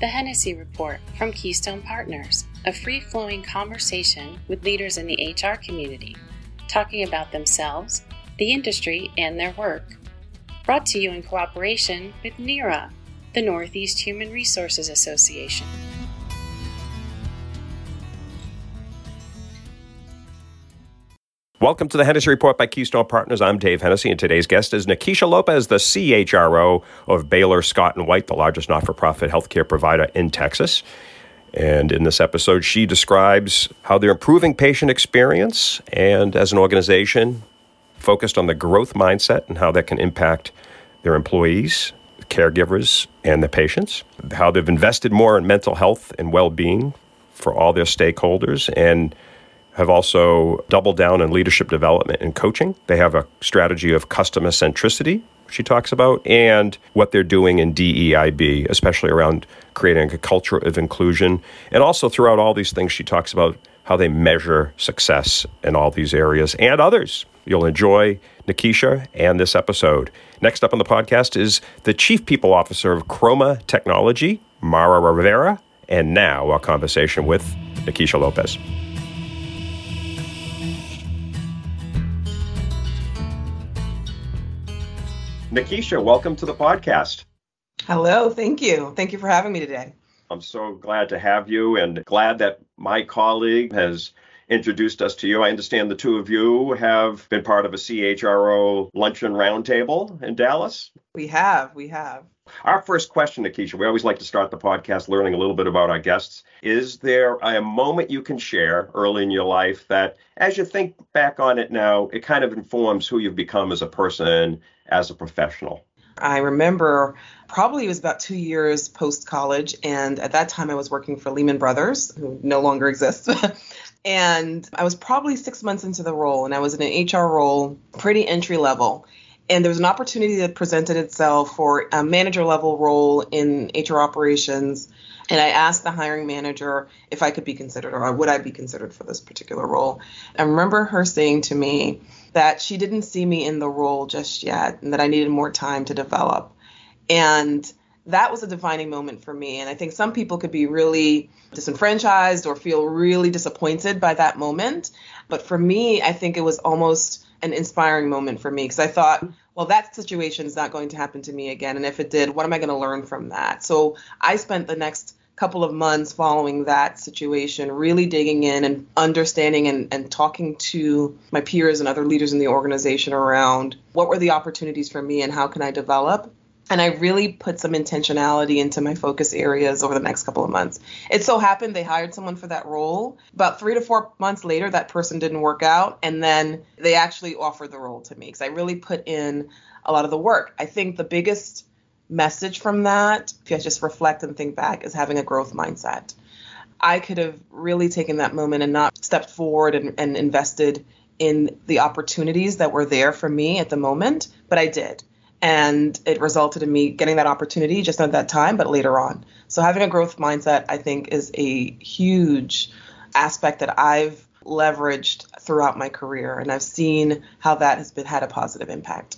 The Hennessy Report from Keystone Partners, a free flowing conversation with leaders in the HR community, talking about themselves, the industry, and their work. Brought to you in cooperation with NEHRA, the Northeast Human Resources Association. Welcome to the Hennessy Report by Keystone Partners. I'm Dave Hennessy, and today's guest is Nakesha Lopez, the CHRO of Baylor Scott and White, the largest not-for-profit healthcare provider in Texas. And in this episode, she describes how they're improving patient experience and, as an organization, focused on the growth mindset and how that can impact their employees, caregivers, and the patients. How they've invested more in mental health and well-being for all their stakeholders, and have also doubled down in leadership development and coaching. They have a strategy of customer centricity, she talks about, and what they're doing in DEIB, especially around creating a culture of inclusion. And also throughout all these things, she talks about how they measure success in all these areas and others. You'll enjoy Nakesha and this episode. Next up on the podcast is the Chief People Officer of Chroma Technology, Mara Rivera, and now our conversation with Nakesha Lopez. Nakesha, welcome to the podcast. Hello, thank you. Thank you for having me today. I'm so glad to have you and glad that my colleague has introduced us to you. I understand the two of you have been part of a CHRO luncheon roundtable in Dallas. We have, we have. Our first question, Nakesha, we always like to start the podcast learning a little bit about our guests. Is there a moment you can share early in your life that, as you think back on it now, it kind of informs who you've become as a person as a professional? I remember probably it was about two years post college, and at that time I was working for Lehman Brothers, who no longer exists. and I was probably six months into the role, and I was in an HR role, pretty entry level. And there was an opportunity that presented itself for a manager level role in HR operations. And I asked the hiring manager if I could be considered or would I be considered for this particular role. I remember her saying to me, that she didn't see me in the role just yet and that I needed more time to develop. And that was a defining moment for me. And I think some people could be really disenfranchised or feel really disappointed by that moment. But for me, I think it was almost an inspiring moment for me because I thought, well, that situation is not going to happen to me again. And if it did, what am I going to learn from that? So I spent the next couple of months following that situation, really digging in and understanding and, and talking to my peers and other leaders in the organization around what were the opportunities for me and how can I develop. And I really put some intentionality into my focus areas over the next couple of months. It so happened they hired someone for that role. About three to four months later, that person didn't work out. And then they actually offered the role to me because I really put in a lot of the work. I think the biggest message from that, if you just reflect and think back, is having a growth mindset. I could have really taken that moment and not stepped forward and, and invested in the opportunities that were there for me at the moment, but I did. And it resulted in me getting that opportunity just not at that time, but later on. So having a growth mindset, I think, is a huge aspect that I've leveraged throughout my career, and I've seen how that has been had a positive impact.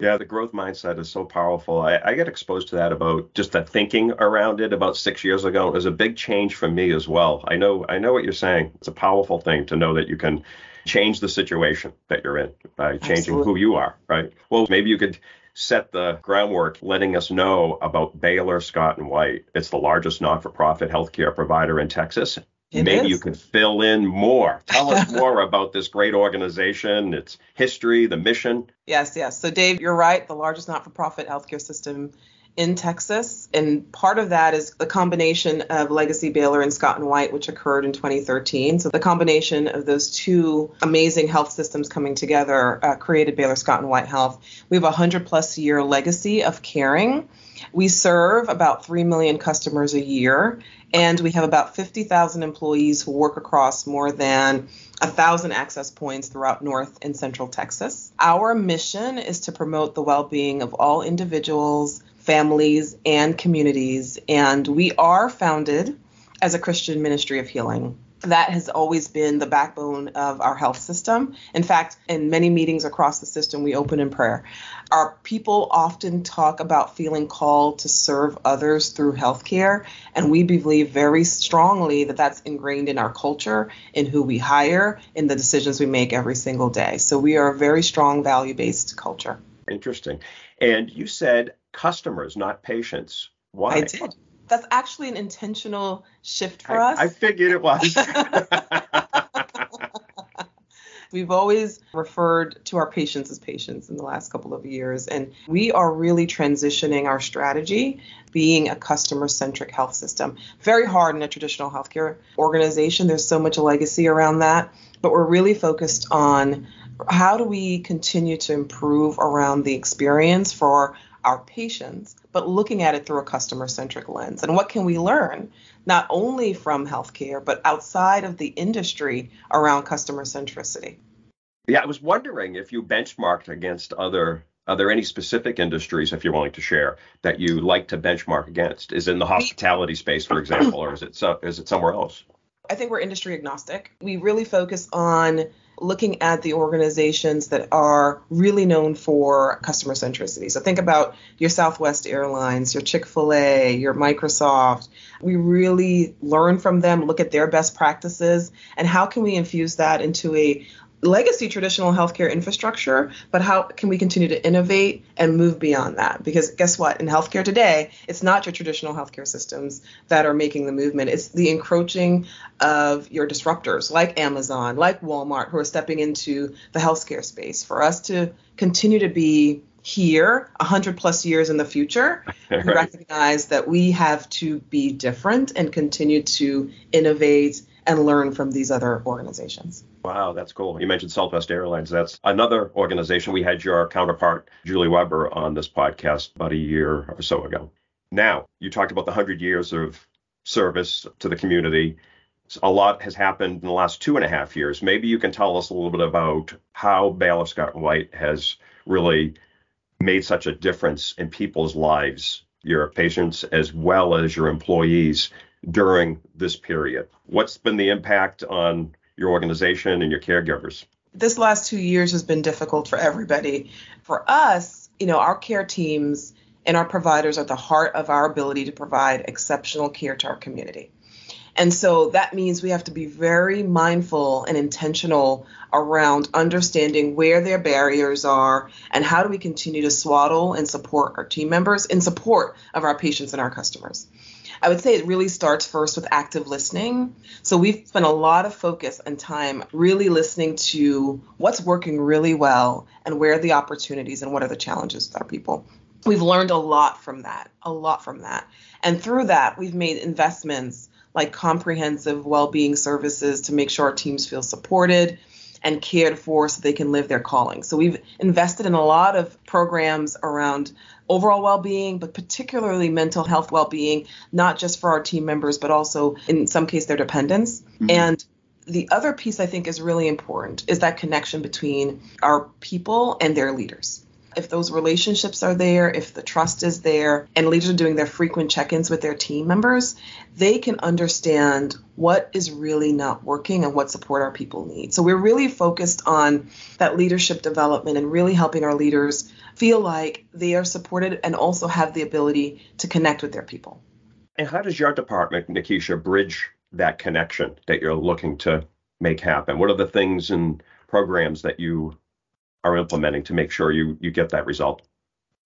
Yeah, the growth mindset is so powerful. I, I get exposed to that about just the thinking around it about six years ago. It was a big change for me as well. I know I know what you're saying. It's a powerful thing to know that you can change the situation that you're in by changing Absolutely. who you are, right? Well, maybe you could set the groundwork letting us know about Baylor Scott and White. It's the largest not-for-profit healthcare provider in Texas it Maybe is. you can fill in more. Tell us more about this great organization, its history, the mission. Yes, yes. So, Dave, you're right. The largest not for profit healthcare system in Texas. And part of that is the combination of Legacy Baylor and Scott and White, which occurred in 2013. So, the combination of those two amazing health systems coming together uh, created Baylor Scott and White Health. We have a 100 plus year legacy of caring. We serve about 3 million customers a year and we have about 50,000 employees who work across more than a thousand access points throughout North and Central Texas. Our mission is to promote the well being of all individuals, families, and communities. And we are founded as a Christian ministry of healing. That has always been the backbone of our health system. In fact, in many meetings across the system, we open in prayer. Our people often talk about feeling called to serve others through healthcare, and we believe very strongly that that's ingrained in our culture, in who we hire, in the decisions we make every single day. So we are a very strong value based culture. Interesting. And you said customers, not patients. Why? I did that's actually an intentional shift for I, us. I figured it was. We've always referred to our patients as patients in the last couple of years, and we are really transitioning our strategy being a customer centric health system. Very hard in a traditional healthcare organization. There's so much legacy around that, but we're really focused on how do we continue to improve around the experience for our patients, but looking at it through a customer centric lens. And what can we learn, not only from healthcare, but outside of the industry around customer centricity? Yeah, I was wondering if you benchmarked against other. Are there any specific industries, if you're willing to share, that you like to benchmark against? Is it in the hospitality space, for example, or is it so, is it somewhere else? I think we're industry agnostic. We really focus on looking at the organizations that are really known for customer centricity. So think about your Southwest Airlines, your Chick fil A, your Microsoft. We really learn from them, look at their best practices, and how can we infuse that into a legacy traditional healthcare infrastructure, but how can we continue to innovate and move beyond that? Because guess what? In healthcare today, it's not your traditional healthcare systems that are making the movement. It's the encroaching of your disruptors like Amazon, like Walmart, who are stepping into the healthcare space. For us to continue to be here 100 plus years in the future right. we recognize that we have to be different and continue to innovate and learn from these other organizations Wow, that's cool. You mentioned Southwest Airlines. That's another organization. We had your counterpart, Julie Weber, on this podcast about a year or so ago. Now, you talked about the 100 years of service to the community. A lot has happened in the last two and a half years. Maybe you can tell us a little bit about how Baylor Scott and White has really made such a difference in people's lives, your patients as well as your employees during this period. What's been the impact on your organization and your caregivers? This last two years has been difficult for everybody. For us, you know, our care teams and our providers are at the heart of our ability to provide exceptional care to our community. And so that means we have to be very mindful and intentional around understanding where their barriers are and how do we continue to swaddle and support our team members in support of our patients and our customers. I would say it really starts first with active listening. So we've spent a lot of focus and time really listening to what's working really well and where are the opportunities and what are the challenges with our people. We've learned a lot from that, a lot from that. And through that, we've made investments like comprehensive well-being services to make sure our teams feel supported and cared for so they can live their calling. So we've invested in a lot of programs around overall well-being, but particularly mental health well-being, not just for our team members, but also in some case their dependents. Mm-hmm. And the other piece I think is really important is that connection between our people and their leaders if those relationships are there, if the trust is there, and leaders are doing their frequent check ins with their team members, they can understand what is really not working and what support our people need. So we're really focused on that leadership development and really helping our leaders feel like they are supported and also have the ability to connect with their people. And how does your department, Nakesha, bridge that connection that you're looking to make happen? What are the things and programs that you are implementing to make sure you you get that result?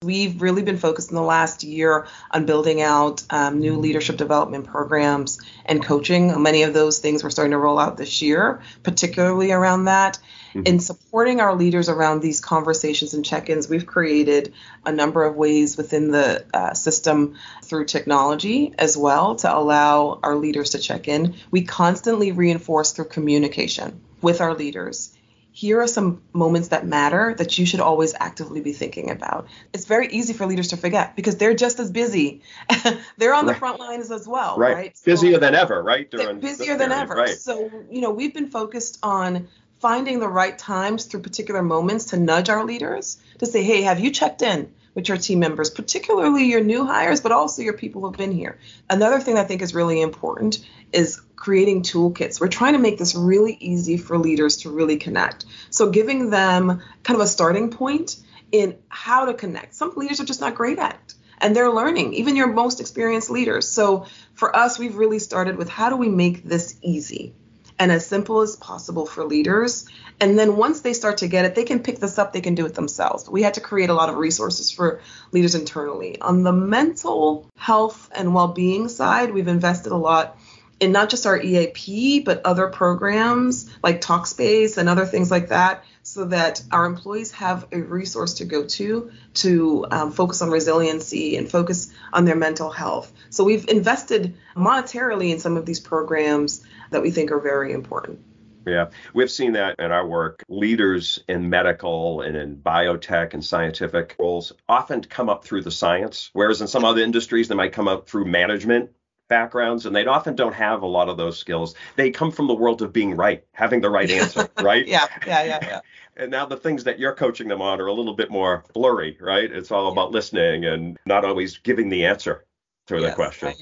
We've really been focused in the last year on building out um, new leadership development programs and coaching. Many of those things we're starting to roll out this year, particularly around that. Mm-hmm. In supporting our leaders around these conversations and check ins, we've created a number of ways within the uh, system through technology as well to allow our leaders to check in. We constantly reinforce through communication with our leaders here are some moments that matter that you should always actively be thinking about. It's very easy for leaders to forget because they're just as busy. they're on right. the front lines as well, right? right? Busier so, than ever, right? During busier than ever. Right. So, you know, we've been focused on finding the right times through particular moments to nudge our leaders to say, hey, have you checked in with your team members, particularly your new hires, but also your people who've been here. Another thing I think is really important is creating toolkits. We're trying to make this really easy for leaders to really connect. So giving them kind of a starting point in how to connect. Some leaders are just not great at it and they're learning, even your most experienced leaders. So for us, we've really started with how do we make this easy and as simple as possible for leaders. And then once they start to get it, they can pick this up, they can do it themselves. We had to create a lot of resources for leaders internally. On the mental health and well being side, we've invested a lot in not just our EAP, but other programs like Talkspace and other things like that so that our employees have a resource to go to to um, focus on resiliency and focus on their mental health. So we've invested monetarily in some of these programs that we think are very important. Yeah, we've seen that in our work. Leaders in medical and in biotech and scientific roles often come up through the science, whereas in some other industries, they might come up through management backgrounds and they often don't have a lot of those skills. They come from the world of being right, having the right answer, right? yeah, yeah, yeah, yeah. And now the things that you're coaching them on are a little bit more blurry, right? It's all about listening and not always giving the answer to yes, the question.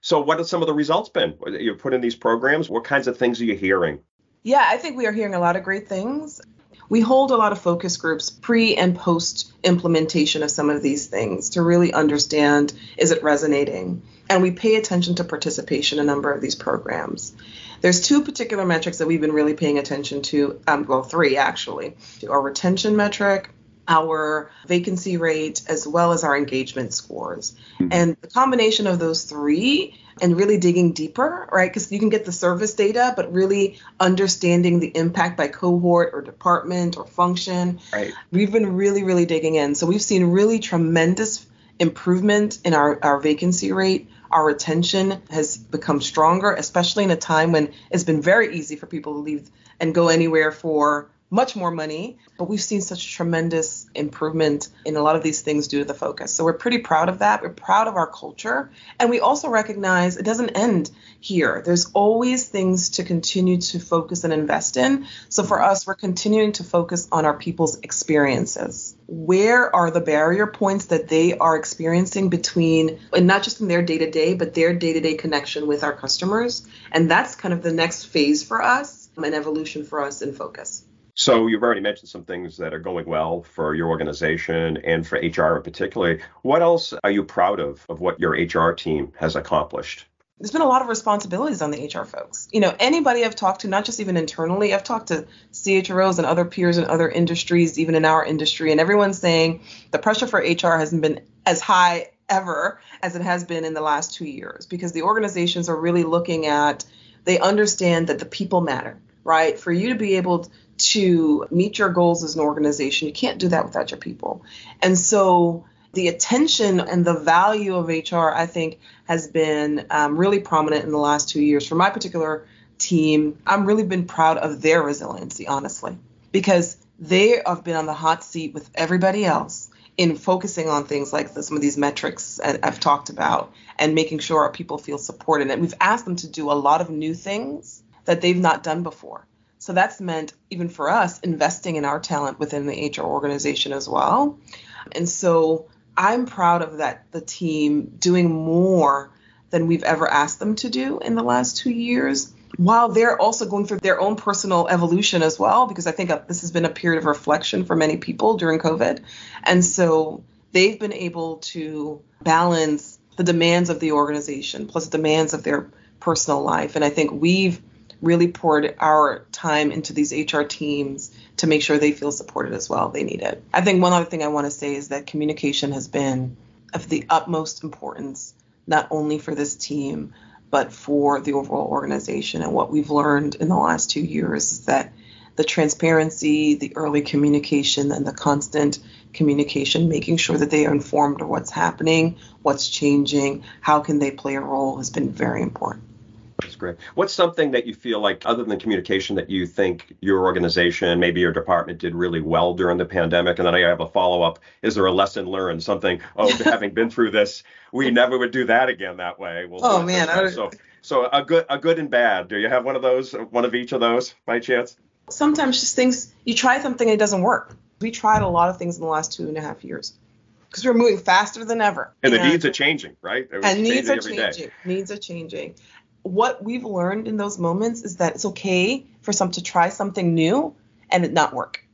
So, what have some of the results been? You've put in these programs. What kinds of things are you hearing? Yeah, I think we are hearing a lot of great things. We hold a lot of focus groups pre and post implementation of some of these things to really understand is it resonating? And we pay attention to participation in a number of these programs. There's two particular metrics that we've been really paying attention to, um, well, three actually to our retention metric, our vacancy rate, as well as our engagement scores. Mm-hmm. And the combination of those three and really digging deeper, right? Because you can get the service data, but really understanding the impact by cohort or department or function. Right. We've been really, really digging in. So we've seen really tremendous improvement in our, our vacancy rate. Our retention has become stronger, especially in a time when it's been very easy for people to leave and go anywhere for much more money, but we've seen such tremendous improvement in a lot of these things due to the focus. So we're pretty proud of that. We're proud of our culture. And we also recognize it doesn't end here. There's always things to continue to focus and invest in. So for us, we're continuing to focus on our people's experiences. Where are the barrier points that they are experiencing between, and not just in their day to day, but their day to day connection with our customers? And that's kind of the next phase for us, an evolution for us in focus. So you've already mentioned some things that are going well for your organization and for HR in particular. What else are you proud of of what your HR team has accomplished? There's been a lot of responsibilities on the HR folks. You know, anybody I've talked to, not just even internally, I've talked to CHROs and other peers in other industries, even in our industry, and everyone's saying the pressure for HR hasn't been as high ever as it has been in the last two years because the organizations are really looking at, they understand that the people matter, right? For you to be able to meet your goals as an organization, you can't do that without your people. And so the attention and the value of HR, I think, has been um, really prominent in the last two years. For my particular team, I've really been proud of their resiliency, honestly, because they have been on the hot seat with everybody else in focusing on things like the, some of these metrics I've talked about and making sure our people feel supported. And we've asked them to do a lot of new things that they've not done before. So that's meant, even for us, investing in our talent within the HR organization as well. And so I'm proud of that, the team doing more than we've ever asked them to do in the last two years, while they're also going through their own personal evolution as well, because I think uh, this has been a period of reflection for many people during COVID. And so they've been able to balance the demands of the organization plus the demands of their personal life. And I think we've really poured our time into these HR teams to make sure they feel supported as well. They need it. I think one other thing I want to say is that communication has been of the utmost importance, not only for this team, but for the overall organization. And what we've learned in the last two years is that the transparency, the early communication, and the constant communication, making sure that they are informed of what's happening, what's changing, how can they play a role has been very important. That's great. What's something that you feel like, other than communication, that you think your organization, maybe your department, did really well during the pandemic? And then I have a follow up. Is there a lesson learned? Something, oh, having been through this, we never would do that again that way. We'll oh, man. So, so a good, a good and bad. Do you have one of those, one of each of those by chance? Sometimes just things, you try something and it doesn't work. We tried a lot of things in the last two and a half years. because we're moving faster than ever. And, the needs are changing, right? And needs are changing. Day. Needs are changing. What we've learned in those moments is that it's okay for some to try something new and it not work.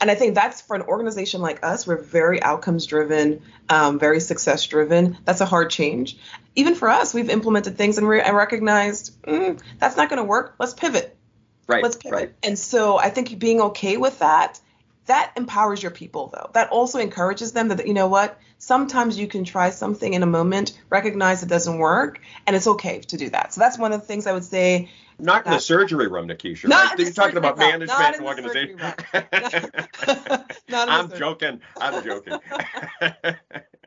And I think that's for an organization like us, we're very outcomes driven, um, very success driven. That's a hard change. Even for us, we've implemented things and, re- and recognized mm, that's not going to work. Let's pivot. Right. Let's pivot. Right. And so I think being okay with that that empowers your people though. That also encourages them that you know what? Sometimes you can try something in a moment recognize it doesn't work and it's okay to do that. So that's one of the things i would say not in the surgery room Nakesha not right? you're talking about room. management and organization. not, i'm joking. I'm joking.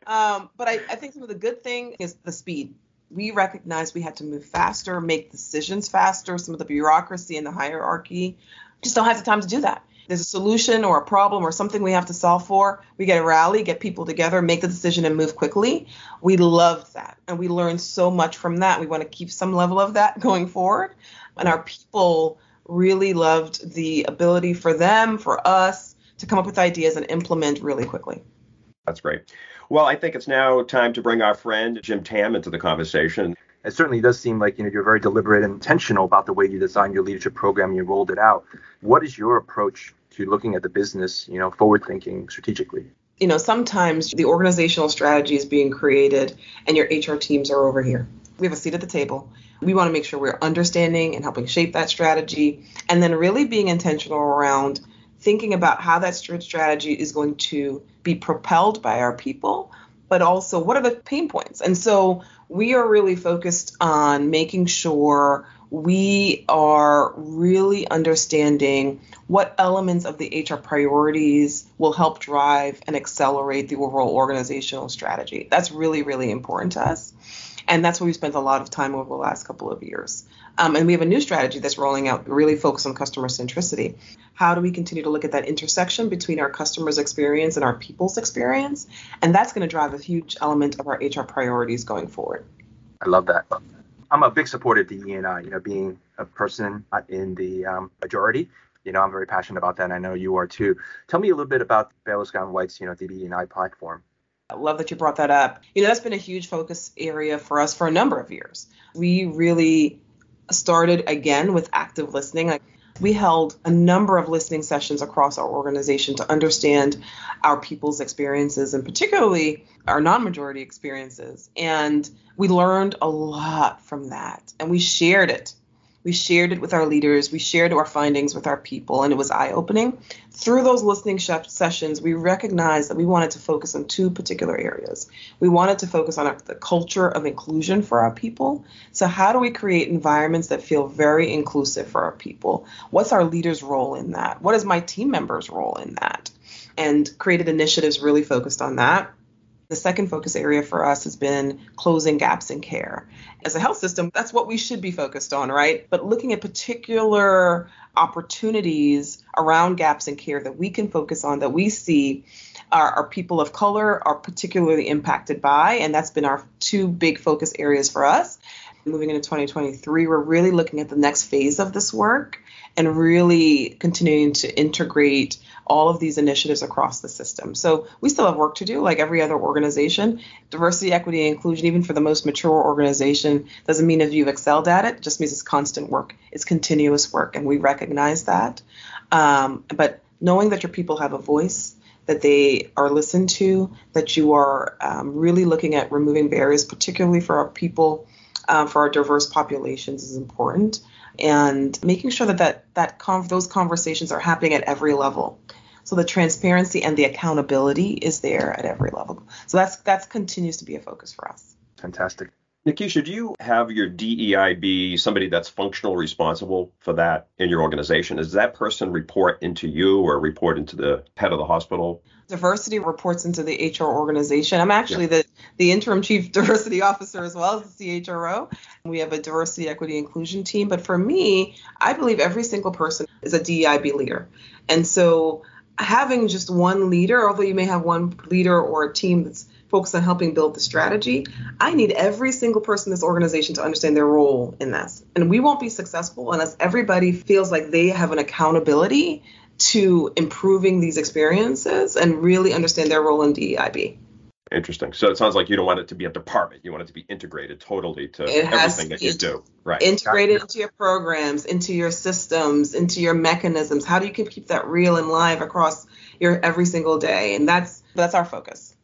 Um, but I, I think some of the good thing is the speed. We recognized we had to move faster make decisions faster. Some of the bureaucracy and the hierarchy just don't have the time to do that there's a solution or a problem or something we have to solve for, we get a rally, get people together, make the decision, and move quickly. We loved that. And we learned so much from that. We want to keep some level of that going forward. And our people really loved the ability for them, for us, to come up with ideas and implement really quickly. That's great. Well, I think it's now time to bring our friend Jim Tam into the conversation. It certainly does seem like you know you're very deliberate and intentional about the way you designed your leadership program and you rolled it out. What is your approach to looking at the business, you know, forward thinking strategically? You know, sometimes the organizational strategy is being created and your HR teams are over here. We have a seat at the table. We want to make sure we're understanding and helping shape that strategy and then really being intentional around thinking about how that strategy is going to be propelled by our people, but also what are the pain points. And so we are really focused on making sure we are really understanding what elements of the HR priorities will help drive and accelerate the overall organizational strategy. That's really, really important to us. And that's where we spent a lot of time over the last couple of years. Um, and we have a new strategy that's rolling out, really focused on customer centricity. How do we continue to look at that intersection between our customers' experience and our people's experience? And that's going to drive a huge element of our HR priorities going forward. I love that. I'm a big supporter of DE&I, you know, being a person in the um, majority. You know, I'm very passionate about that, and I know you are too. Tell me a little bit about Baylor Scott White's, you know, DE&I platform. I love that you brought that up. You know, that's been a huge focus area for us for a number of years. We really started again with active listening. Like we held a number of listening sessions across our organization to understand our people's experiences and particularly our non-majority experiences. And we learned a lot from that and we shared it we shared it with our leaders. We shared our findings with our people, and it was eye opening. Through those listening sessions, we recognized that we wanted to focus on two particular areas. We wanted to focus on the culture of inclusion for our people. So, how do we create environments that feel very inclusive for our people? What's our leaders' role in that? What is my team members' role in that? And created initiatives really focused on that. The second focus area for us has been closing gaps in care. As a health system, that's what we should be focused on, right? But looking at particular opportunities around gaps in care that we can focus on that we see our, our people of color are particularly impacted by, and that's been our two big focus areas for us. Moving into 2023, we're really looking at the next phase of this work and really continuing to integrate all of these initiatives across the system. So we still have work to do, like every other organization. Diversity, equity, and inclusion, even for the most mature organization, doesn't mean if you've excelled at it, it just means it's constant work. It's continuous work, and we recognize that. Um, but knowing that your people have a voice, that they are listened to, that you are um, really looking at removing barriers, particularly for our people, uh, for our diverse populations, is important and making sure that that, that con- those conversations are happening at every level. So the transparency and the accountability is there at every level. So that's that continues to be a focus for us. Fantastic. Nakesha, do you have your DEIB, somebody that's functional responsible for that in your organization? Does that person report into you or report into the head of the hospital? Diversity reports into the HR organization. I'm actually yeah. the, the interim chief diversity officer as well as the CHRO. We have a diversity, equity, inclusion team. But for me, I believe every single person is a DEIB leader. And so having just one leader, although you may have one leader or a team that's focused on helping build the strategy, I need every single person in this organization to understand their role in this. And we won't be successful unless everybody feels like they have an accountability to improving these experiences and really understand their role in DEIB. Interesting. So it sounds like you don't want it to be a department. You want it to be integrated totally to everything that you do. Right. integrated into your programs, into your systems, into your mechanisms. How do you keep that real and live across your every single day? And that's that's our focus.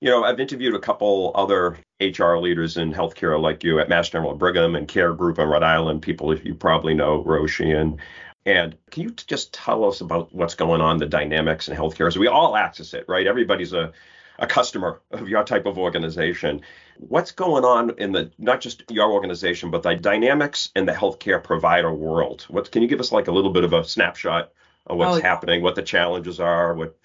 You know, I've interviewed a couple other HR leaders in healthcare like you at Mass General Brigham and Care Group in Rhode Island, people you probably know, Roshi and and can you just tell us about what's going on, the dynamics in healthcare? As we all access it, right? Everybody's a a customer of your type of organization. What's going on in the not just your organization, but the dynamics in the healthcare provider world? What can you give us like a little bit of a snapshot of what's Oh, happening, what the challenges are, what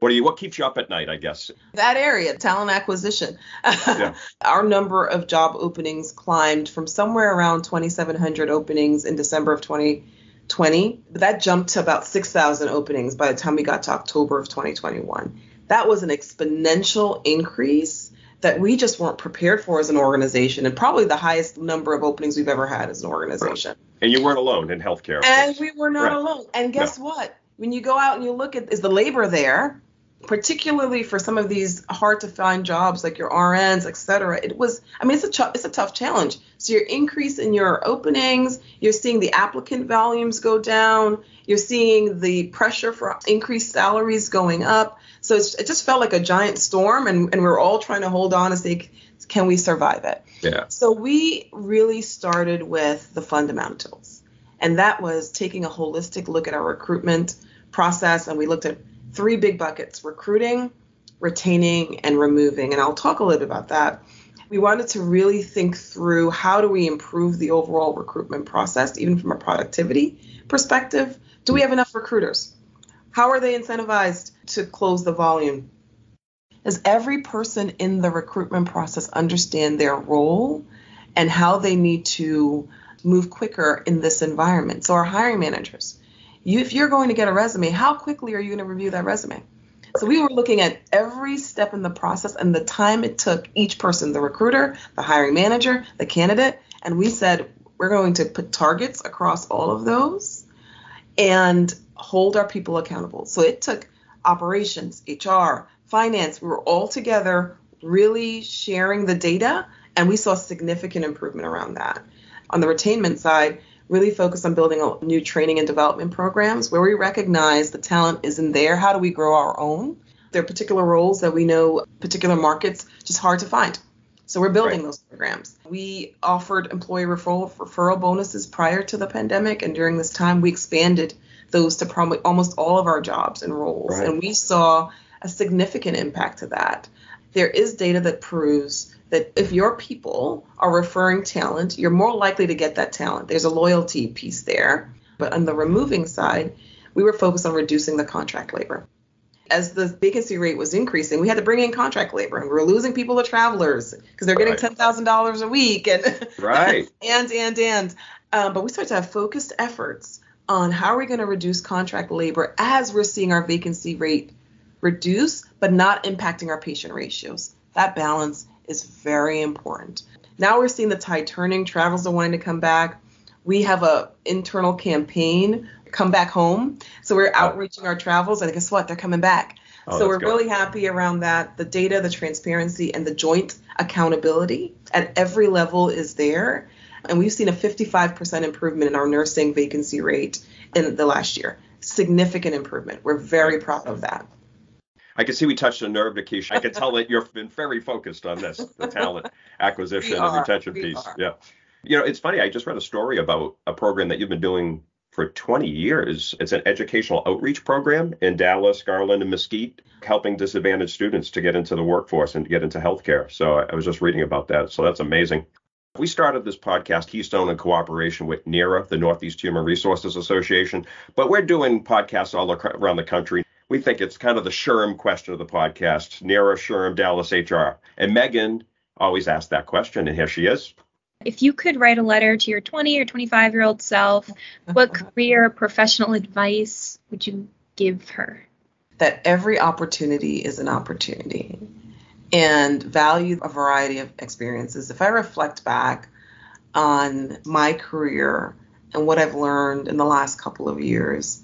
what do you what keeps you up at night, I guess? That area, talent acquisition. Yeah. Our number of job openings climbed from somewhere around 2,700 openings in December of 2020. That jumped to about 6,000 openings by the time we got to October of 2021. That was an exponential increase that we just weren't prepared for as an organization, and probably the highest number of openings we've ever had as an organization. And you weren't alone in healthcare. And we were not Right. alone. And guess what? When you go out and you look at is the labor there, particularly for some of these hard to find jobs like your RNs, et cetera, it was I mean it's a ch- it's a tough challenge. So your increase in your openings, you're seeing the applicant volumes go down, you're seeing the pressure for increased salaries going up. So it's, it just felt like a giant storm and, and we're all trying to hold on and say can we survive it? yeah. So we really started with the fundamentals, and that was taking a holistic look at our recruitment process, and we looked at three big buckets: recruiting, retaining, and removing. And I'll talk a little bit about that. We wanted to really think through how do we improve the overall recruitment process, even from a productivity perspective. Do we have enough recruiters? How are they incentivized to close the volume? Does every person in the recruitment process understand their role and how they need to move quicker in this environment? So, our hiring managers, you, if you're going to get a resume, how quickly are you going to review that resume? So, we were looking at every step in the process and the time it took each person, the recruiter, the hiring manager, the candidate, and we said we're going to put targets across all of those and hold our people accountable. So it took operations, HR, finance, we were all together really sharing the data, and we saw significant improvement around that. On the retainment side, really focused on building a new training and development programs where we recognize the talent isn't there. How do we grow our own? There are particular roles that we know particular markets just hard to find. So we're building Right. those programs. We offered employee referral referral bonuses prior to the pandemic, and during this time, we expanded those to probably almost all of our jobs and roles, Right. and we saw a significant impact to that. There is data that proves that if your people are referring talent, you're more likely to get that talent. There's a loyalty piece there. But on the removing side, we were focused on reducing the contract labor. As the vacancy rate was increasing, we had to bring in contract labor, and we were losing people to travelers because they're getting Right. ten thousand dollars a week, and Right. and and and. Um, but we started to have focused efforts on how are we going to reduce contract labor as we're seeing our vacancy rate reduce, but not impacting our patient ratios. That balance is very important. Now we're seeing the tide turning. Travels are wanting to come back. We have a internal campaign, come back home. So we're oh. outreaching our travels, and guess what? They're coming back. Oh, so we're good. really happy around that. The data, the transparency, and the joint accountability at every level is there. And we've seen a 55% improvement in our nursing vacancy rate in the last year. Significant improvement. We're very proud of that. I can see we touched a nerve, Nakesha. I can tell that you've been very focused on this, the talent acquisition We and retention piece. are. Yeah. You know, it's funny. I just read a story about a program that you've been doing for 20 years. It's an educational outreach program in Dallas, Garland, and Mesquite, helping disadvantaged students to get into the workforce and to get into healthcare. So I was just reading about that. So that's amazing. We started this podcast, Keystone, in cooperation with NEHRA, the Northeast Human Resources Association, but we're doing podcasts all around the country. We think it's kind of the SHRM question of the podcast, NEHRA, SHRM, Dallas HR. And Megan always asks that question, and here she is. If you could write a letter to your 20 or 25 year old self, what career or professional advice would you give her? that every opportunity is an opportunity and value a variety of experiences. If I reflect back on my career and what I've learned in the last couple of years,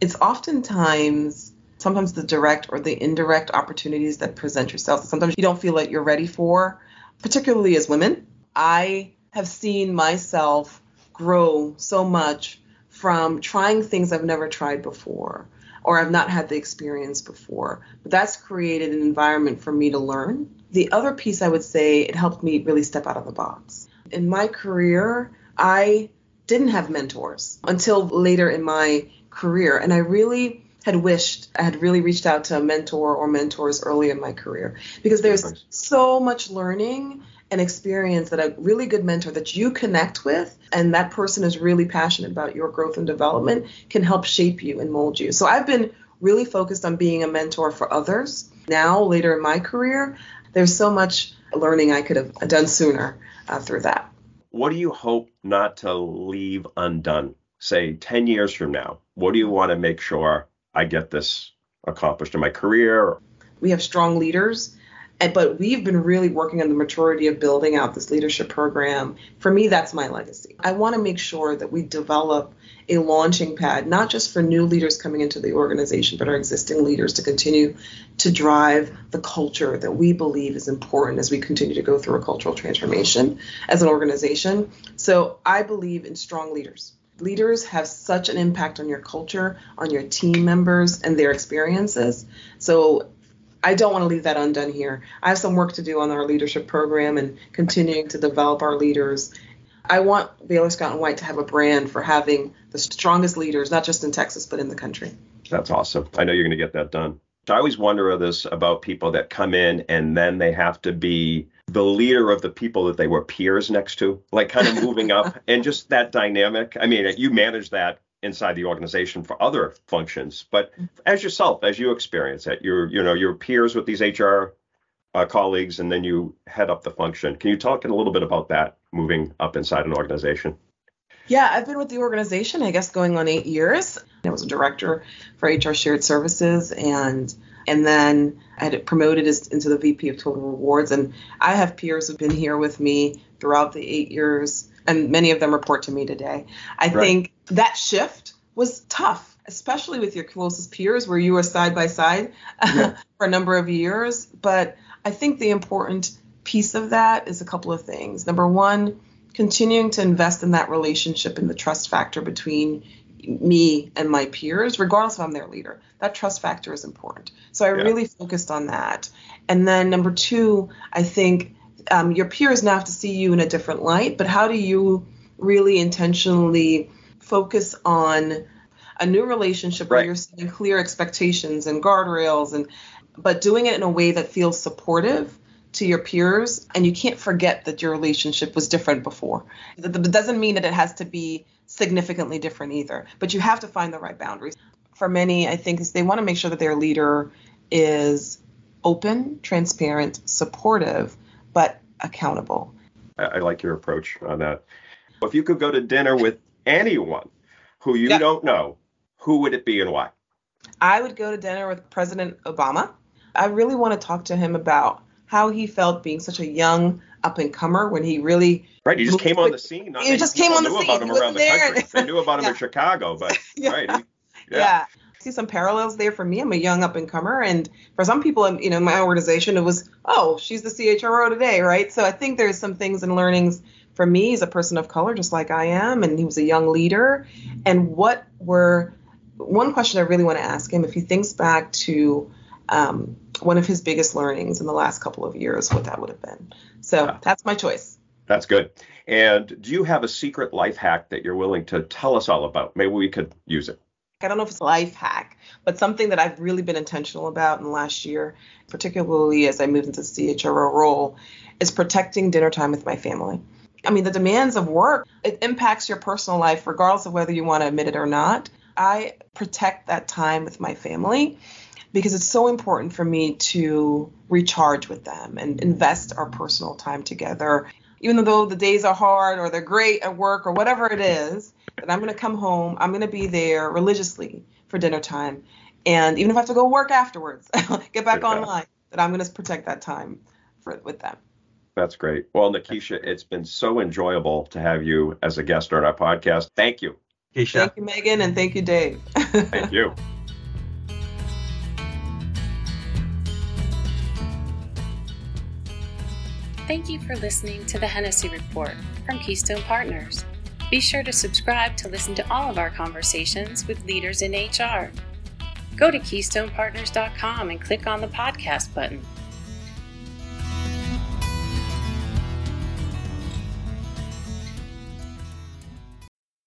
it's oftentimes sometimes the direct or the indirect opportunities that present yourself that sometimes you don't feel like you're ready for, particularly as women. I have seen myself grow so much from trying things I've never tried before or I've not had the experience before. But that's created an environment for me to learn. The other piece I would say it helped me really step out of the box. In my career, I didn't have mentors until later in my career and I really had wished I had really reached out to a mentor or mentors early in my career because there's so much learning and experience that a really good mentor that you connect with and that person is really passionate about your growth and development can help shape you and mold you. So I've been really focused on being a mentor for others. Now, later in my career, there's so much learning I could have done sooner uh, through that. What do you hope not to leave undone? Say 10 years from now, what do you want to make sure I get this accomplished in my career? We have strong leaders but we've been really working on the maturity of building out this leadership program. For me, that's my legacy. I want to make sure that we develop a launching pad, not just for new leaders coming into the organization, but our existing leaders to continue to drive the culture that we believe is important as we continue to go through a cultural transformation as an organization. So I believe in strong leaders. Leaders have such an impact on your culture, on your team members, and their experiences. So I don't want to leave that undone here. I have some work to do on our leadership program and continuing to develop our leaders. I want Baylor Scott and White to have a brand for having the strongest leaders, not just in Texas, but in the country. That's awesome. I know you're going to get that done. I always wonder this about people that come in and then they have to be the leader of the people that they were peers next to, like kind of moving up and just that dynamic. I mean, you manage that inside the organization for other functions. But as yourself, as you experience it, you're you know your peers with these HR uh, colleagues, and then you head up the function. Can you talk a little bit about that moving up inside an organization? Yeah, I've been with the organization, I guess, going on eight years. I was a director for HR Shared Services, and and then I had it promoted as, into the VP of Total Rewards. And I have peers who've been here with me throughout the eight years, and many of them report to me today. I right. think that shift was tough, especially with your closest peers where you were side by side yeah. for a number of years. But I think the important piece of that is a couple of things. Number one, continuing to invest in that relationship and the trust factor between me and my peers, regardless if I'm their leader. That trust factor is important. So I yeah. really focused on that. And then number two, I think um, your peers now have to see you in a different light, but how do you really intentionally focus on a new relationship right. where you're setting clear expectations and guardrails and but doing it in a way that feels supportive to your peers and you can't forget that your relationship was different before that doesn't mean that it has to be significantly different either but you have to find the right boundaries for many i think is they want to make sure that their leader is open transparent supportive but accountable i, I like your approach on that if you could go to dinner with anyone who you yep. don't know, who would it be and why? I would go to dinner with President Obama. I really want to talk to him about how he felt being such a young up and comer when he really right. He just came on the scene. he just came on the scene. About him around the country. They knew about him yeah. in Chicago, but yeah. right. Yeah. yeah. See some parallels there for me. I'm a young up and comer, and for some people, you know, in my organization, it was, oh, she's the CHRO today, right? So I think there's some things and learnings for me, as a person of color, just like I am, and he was a young leader. And what were one question I really want to ask him if he thinks back to um, one of his biggest learnings in the last couple of years, what that would have been. So yeah. that's my choice. That's good. And do you have a secret life hack that you're willing to tell us all about? Maybe we could use it. I don't know if it's a life hack, but something that I've really been intentional about in the last year, particularly as I moved into the CHRO role, is protecting dinner time with my family. I mean, the demands of work, it impacts your personal life, regardless of whether you want to admit it or not. I protect that time with my family because it's so important for me to recharge with them and invest our personal time together. Even though the days are hard or they're great at work or whatever it is, that I'm going to come home, I'm going to be there religiously for dinner time. And even if I have to go work afterwards, get back online, that I'm going to protect that time for, with them. That's great. Well, Nakesha, it's been so enjoyable to have you as a guest on our podcast. Thank you. Keisha. Thank you, Megan, and thank you, Dave. thank you. Thank you for listening to the Hennessy Report from Keystone Partners. Be sure to subscribe to listen to all of our conversations with leaders in HR. Go to KeystonePartners.com and click on the podcast button